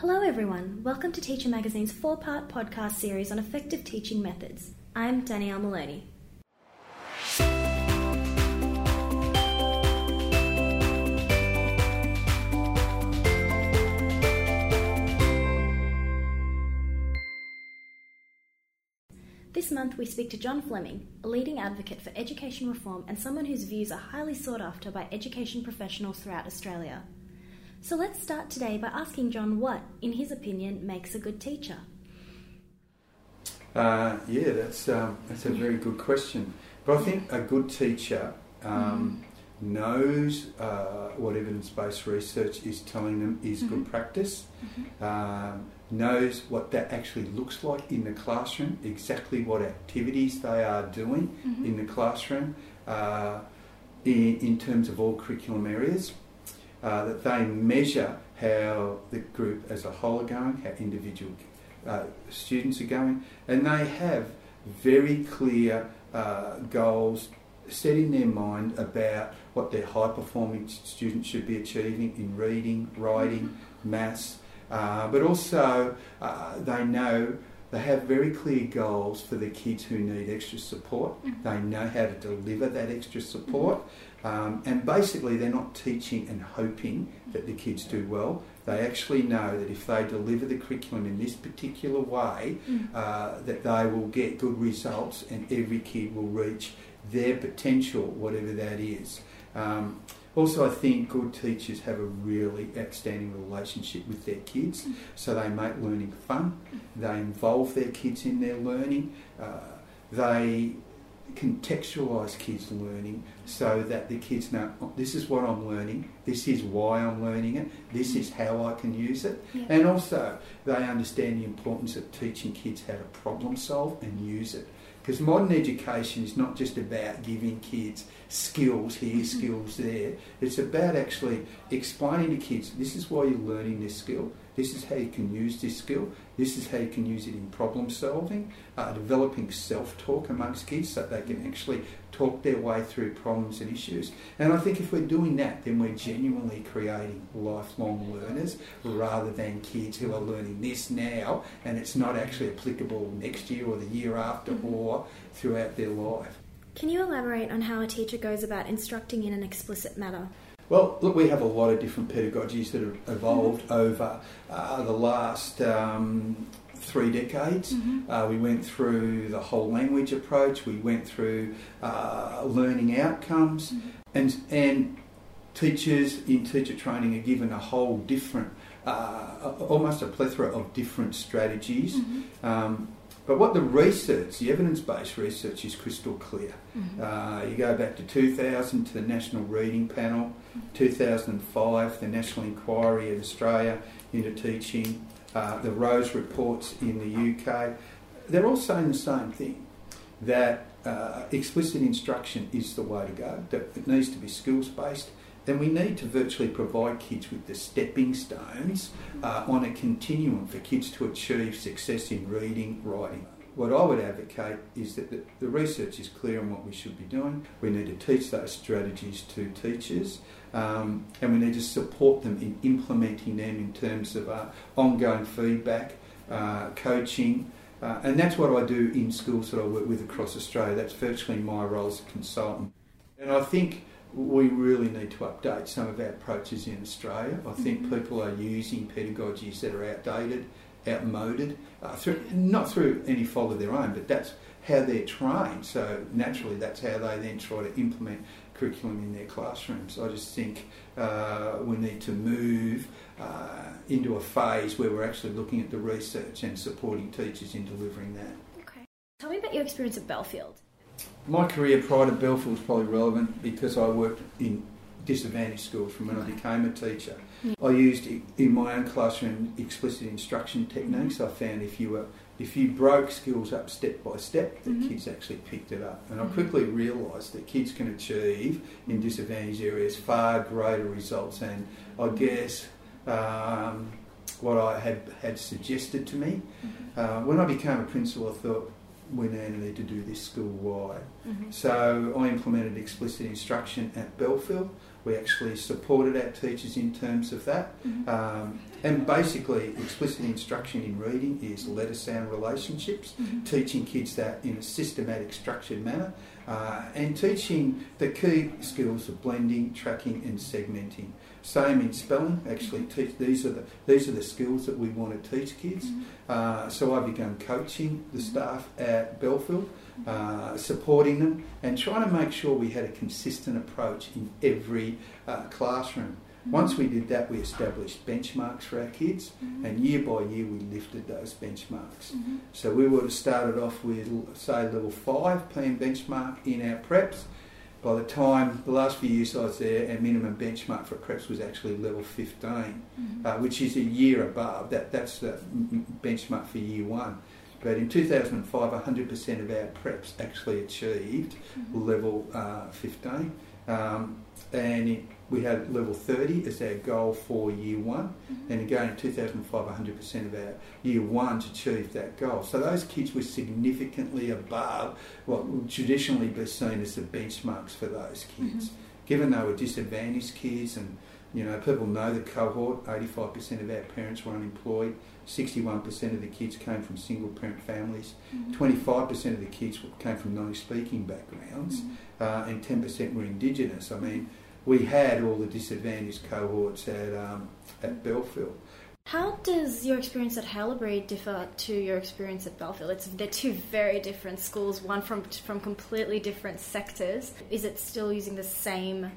Hello, everyone. Welcome to Teacher Magazine's four part podcast series on effective teaching methods. I'm Danielle Maloney. This month, we speak to John Fleming, a leading advocate for education reform and someone whose views are highly sought after by education professionals throughout Australia. So let's start today by asking John what, in his opinion, makes a good teacher. Uh, yeah, that's um, that's a very good question. But I think a good teacher um, mm. knows uh, what evidence-based research is telling them is mm-hmm. good practice. Mm-hmm. Um, knows what that actually looks like in the classroom, exactly what activities they are doing mm-hmm. in the classroom, uh, in, in terms of all curriculum areas uh, that they measure how the group as a whole are going, how individual uh, students are going, and they have very clear uh, goals set in their mind about what their high performing students should be achieving in reading, writing, mm-hmm. maths, uh, but also uh, they know they have very clear goals for the kids who need extra support. Mm-hmm. They know how to deliver that extra support. Mm-hmm. Um, and basically, they're not teaching and hoping that the kids do well. They actually know that if they deliver the curriculum in this particular way, mm. uh, that they will get good results and every kid will reach their potential, whatever that is. Um, also, I think good teachers have a really outstanding relationship with their kids, mm. so they make learning fun. They involve their kids in their learning. Uh, they contextualise kids' learning so that the kids know oh, this is what I'm learning, this is why I'm learning it, this is how I can use it, yeah. and also they understand the importance of teaching kids how to problem solve and use it. Because modern education is not just about giving kids skills here, mm-hmm. skills there. It's about actually explaining to kids this is why you're learning this skill, this is how you can use this skill. This is how you can use it in problem solving, uh, developing self talk amongst kids so they can actually talk their way through problems and issues. And I think if we're doing that, then we're genuinely creating lifelong learners rather than kids who are learning this now and it's not actually applicable next year or the year after mm-hmm. or throughout their life. Can you elaborate on how a teacher goes about instructing in an explicit manner? Well, look, we have a lot of different pedagogies that have evolved mm-hmm. over uh, the last um, three decades. Mm-hmm. Uh, we went through the whole language approach. We went through uh, learning outcomes, mm-hmm. and and teachers in teacher training are given a whole different, uh, almost a plethora of different strategies. Mm-hmm. Um, but what the research, the evidence based research, is crystal clear. Mm-hmm. Uh, you go back to 2000 to the National Reading Panel. 2005, the National Inquiry in Australia into teaching, uh, the Rose reports in the UK. They're all saying the same thing that uh, explicit instruction is the way to go, that it needs to be skills based, then we need to virtually provide kids with the stepping stones uh, on a continuum for kids to achieve success in reading, writing. What I would advocate is that the, the research is clear on what we should be doing. We need to teach those strategies to teachers um, and we need to support them in implementing them in terms of uh, ongoing feedback, uh, coaching. Uh, and that's what I do in schools that I work with across Australia. That's virtually my role as a consultant. And I think we really need to update some of our approaches in Australia. I think mm-hmm. people are using pedagogies that are outdated, outmoded, uh, through, not through any fault of their own, but that's how they're trained. So naturally, that's how they then try to implement curriculum in their classrooms. I just think uh, we need to move uh, into a phase where we're actually looking at the research and supporting teachers in delivering that. Okay. Tell me about your experience at Bellfield my career prior to Bellfield was probably relevant because I worked in disadvantaged schools from when I became a teacher. Yeah. I used in my own classroom explicit instruction techniques. Mm-hmm. I found if you were if you broke skills up step by step, the mm-hmm. kids actually picked it up. And I mm-hmm. quickly realised that kids can achieve in disadvantaged areas far greater results. And I mm-hmm. guess um, what I had had suggested to me mm-hmm. uh, when I became a principal, I thought we now need to do this school wide. Mm-hmm. So I implemented explicit instruction at Bellfield. We actually supported our teachers in terms of that. Mm-hmm. Um, and basically, explicit instruction in reading is letter sound relationships, Mm-hmm. teaching kids that in a systematic, structured manner, uh, and teaching the key skills of blending, tracking, and segmenting. Same in spelling. Actually, teach these are the these are the skills that we want to teach kids. Uh, so I began coaching the staff at Bellfield, uh, supporting them, and trying to make sure we had a consistent approach in every uh, classroom. Once we did that, we established benchmarks for our kids, and year by year we lifted those benchmarks. Mm-hmm. So we would have started off with, say, level five PM benchmark in our preps. By the time the last few years I was there, our minimum benchmark for preps was actually level 15, Mm-hmm. uh, which is a year above. That that's the benchmark for year one. But in 2005, 100% of our preps actually achieved Mm-hmm. level uh, 15, um, and it, we had level 30 as our goal for year one. Mm-hmm. And again, in 2005, 100% of our year ones achieved that goal. So those kids were significantly above what would traditionally be seen as the benchmarks for those kids. Given they were disadvantaged kids and you know, people know the cohort, 85% of our parents were unemployed, 61% of the kids came from single parent families, 25% of the kids came from non speaking backgrounds, uh, and 10% were Indigenous. I mean, we had all the disadvantaged cohorts at, um, at Bellfield. How does your experience at Haileybury differ to your experience at Bellfield? It's they're two very different schools, one from from completely different sectors. Is it still using the same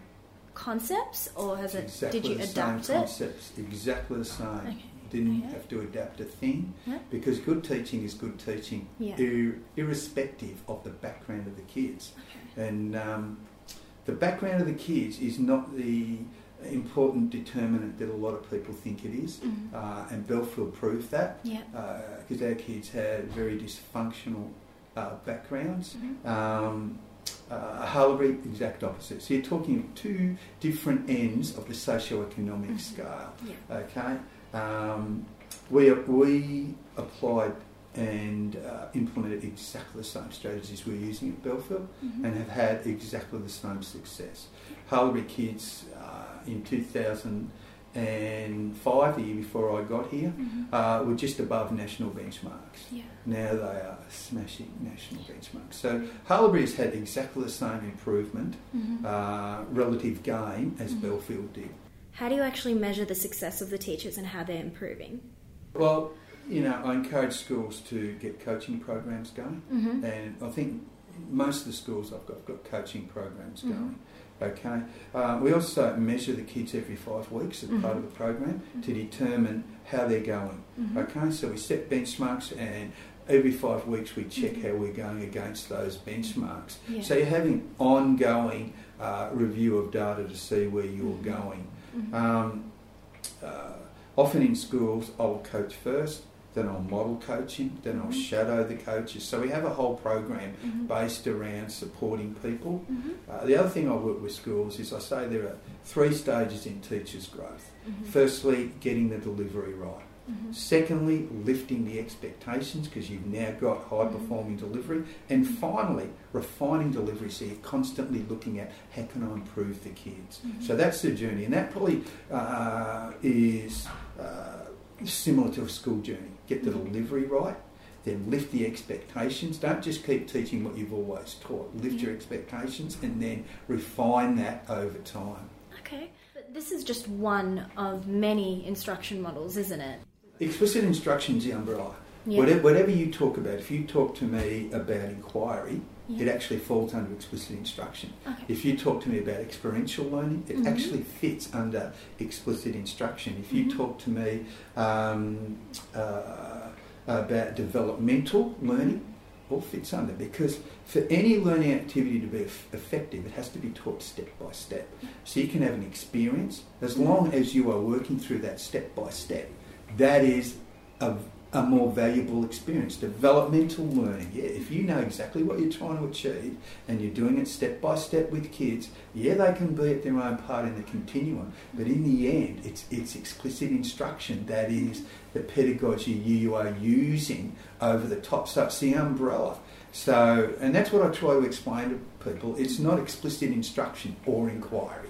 concepts, or has it? exactly did you the adapt same it? concepts, exactly the same. Okay. Didn't Yeah. have to adapt a thing Yeah. because good teaching is good teaching, Yeah. ir- irrespective of the background of the kids. Okay. And um, the background of the kids is not the important determinant that a lot of people think it is. Mhm. Uh, and Bellfield proved that Yeah. because our kids had very dysfunctional uh, backgrounds. Mhm. Um, uh, exact opposite. So you're talking two different ends of the socio-economic Mhm. scale. Yeah. Okay, um, we we applied and uh, implemented exactly the same strategies we're using at Bellfield Mhm. and have had exactly the same success. Haileybury kids uh, in 2005, the year before I got here, Mhm. uh, were just above national benchmarks. Yeah. Now they are smashing national benchmarks. So Haileybury has had exactly the same improvement, Mhm. uh, relative gain as Mhm. Bellfield did. How do you actually measure the success of the teachers and how they're improving? Well, you know, I encourage schools to get coaching programs going, Mm-hmm. and I think most of the schools I've got, got coaching programs Mhm. going. Okay. Uh, we also measure the kids every five weeks as part Mhm. of the program to determine how they're going. Mm-hmm. Okay, so we set benchmarks and every five weeks we check Mhm. how we're going against those benchmarks. Yeah. So you're having ongoing uh, review of data to see where you're Mhm. going. Um, uh, often in schools, I'll coach first, then I'll model coaching, then I'll Mhm. shadow the coaches. So we have a whole program Mhm. based around supporting people. Mhm. Uh, the other thing I work with schools is I say there are three stages in teachers' growth. Mhm. Firstly, getting the delivery right. Mhm. Secondly, lifting the expectations because you've now got high performing delivery. And finally, refining delivery so you're constantly looking at how can I improve the kids. So that's the journey, and that probably uh, is uh, similar to a school journey. Get the Mhm. delivery right, then lift the expectations. Don't just keep teaching what you've always taught. Lift your expectations and then refine that over time. Okay. But this is just one of many instruction models, isn't it? Explicit instruction is the umbrella. Whatever, whatever you talk about, if you talk to me about inquiry, Yeah. it actually falls under explicit instruction. Okay. If you talk to me about experiential learning, it Mhm. actually fits under explicit instruction. If you Mhm. talk to me um, uh, about developmental learning, it all fits under because for any learning activity to be eff- effective, it has to be taught step by step. So you can have an experience as long as you are working through that step by step. That is a, a more valuable experience. Developmental learning, yeah. If you know exactly what you're trying to achieve and you're doing it step by step with kids, yeah, they can be at their own part in the continuum. But in the end, it's it's explicit instruction that is the pedagogy you are using over the top. So it's the umbrella. So, and that's what I try to explain to people. It's not explicit instruction or inquiry.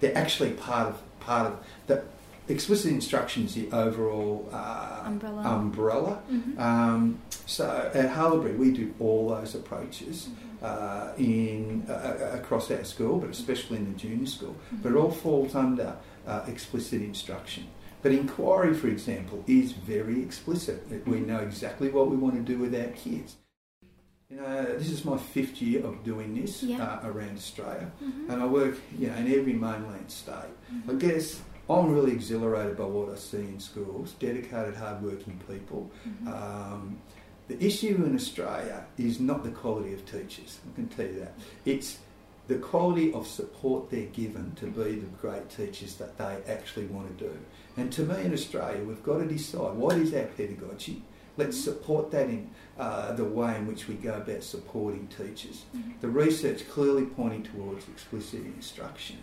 They're actually part of part of the explicit instructions, the overall uh, Umbrella. umbrella. Mhm. Um, so at Haileybury, we do all those approaches Mm-hmm. uh, in uh, across our school, but especially in the junior school. Mm-hmm. But it all falls under uh, explicit instruction. But inquiry, for example, is very explicit. Mm-hmm. We know exactly what we want to do with our kids. You know, this is my fifth year of doing this Yeah. uh, around Australia, Mhm. and I work, you know, in every mainland state. I Mhm. guess I'm really exhilarated by what I see in schools. Dedicated, hard-working people. Mhm. Um, the issue in Australia is not the quality of teachers. I can tell you that. It's the quality of support they're given to be the great teachers that they actually want to do. And to me, in Australia, we've got to decide what is our pedagogy. Let's support that in uh, the way in which we go about supporting teachers. Mhm. The research clearly pointing towards explicit instruction,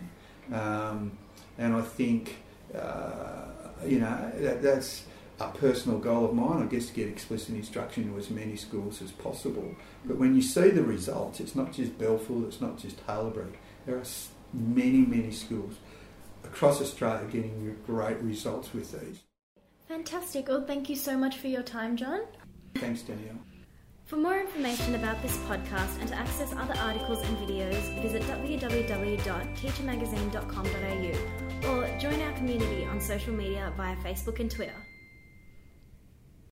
um, and I think uh, you know that, that's a personal goal of mine. I guess to get explicit instruction into as many schools as possible. But when you see the results, it's not just Bellfield, it's not just Haileybury. There are many, many schools across Australia getting great results with these. Fantastic. Well, thank you so much for your time, John. Thanks, Danielle. For more information about this podcast and to access other articles and videos, visit www.teachermagazine.com.au or join our community on social media via Facebook and Twitter.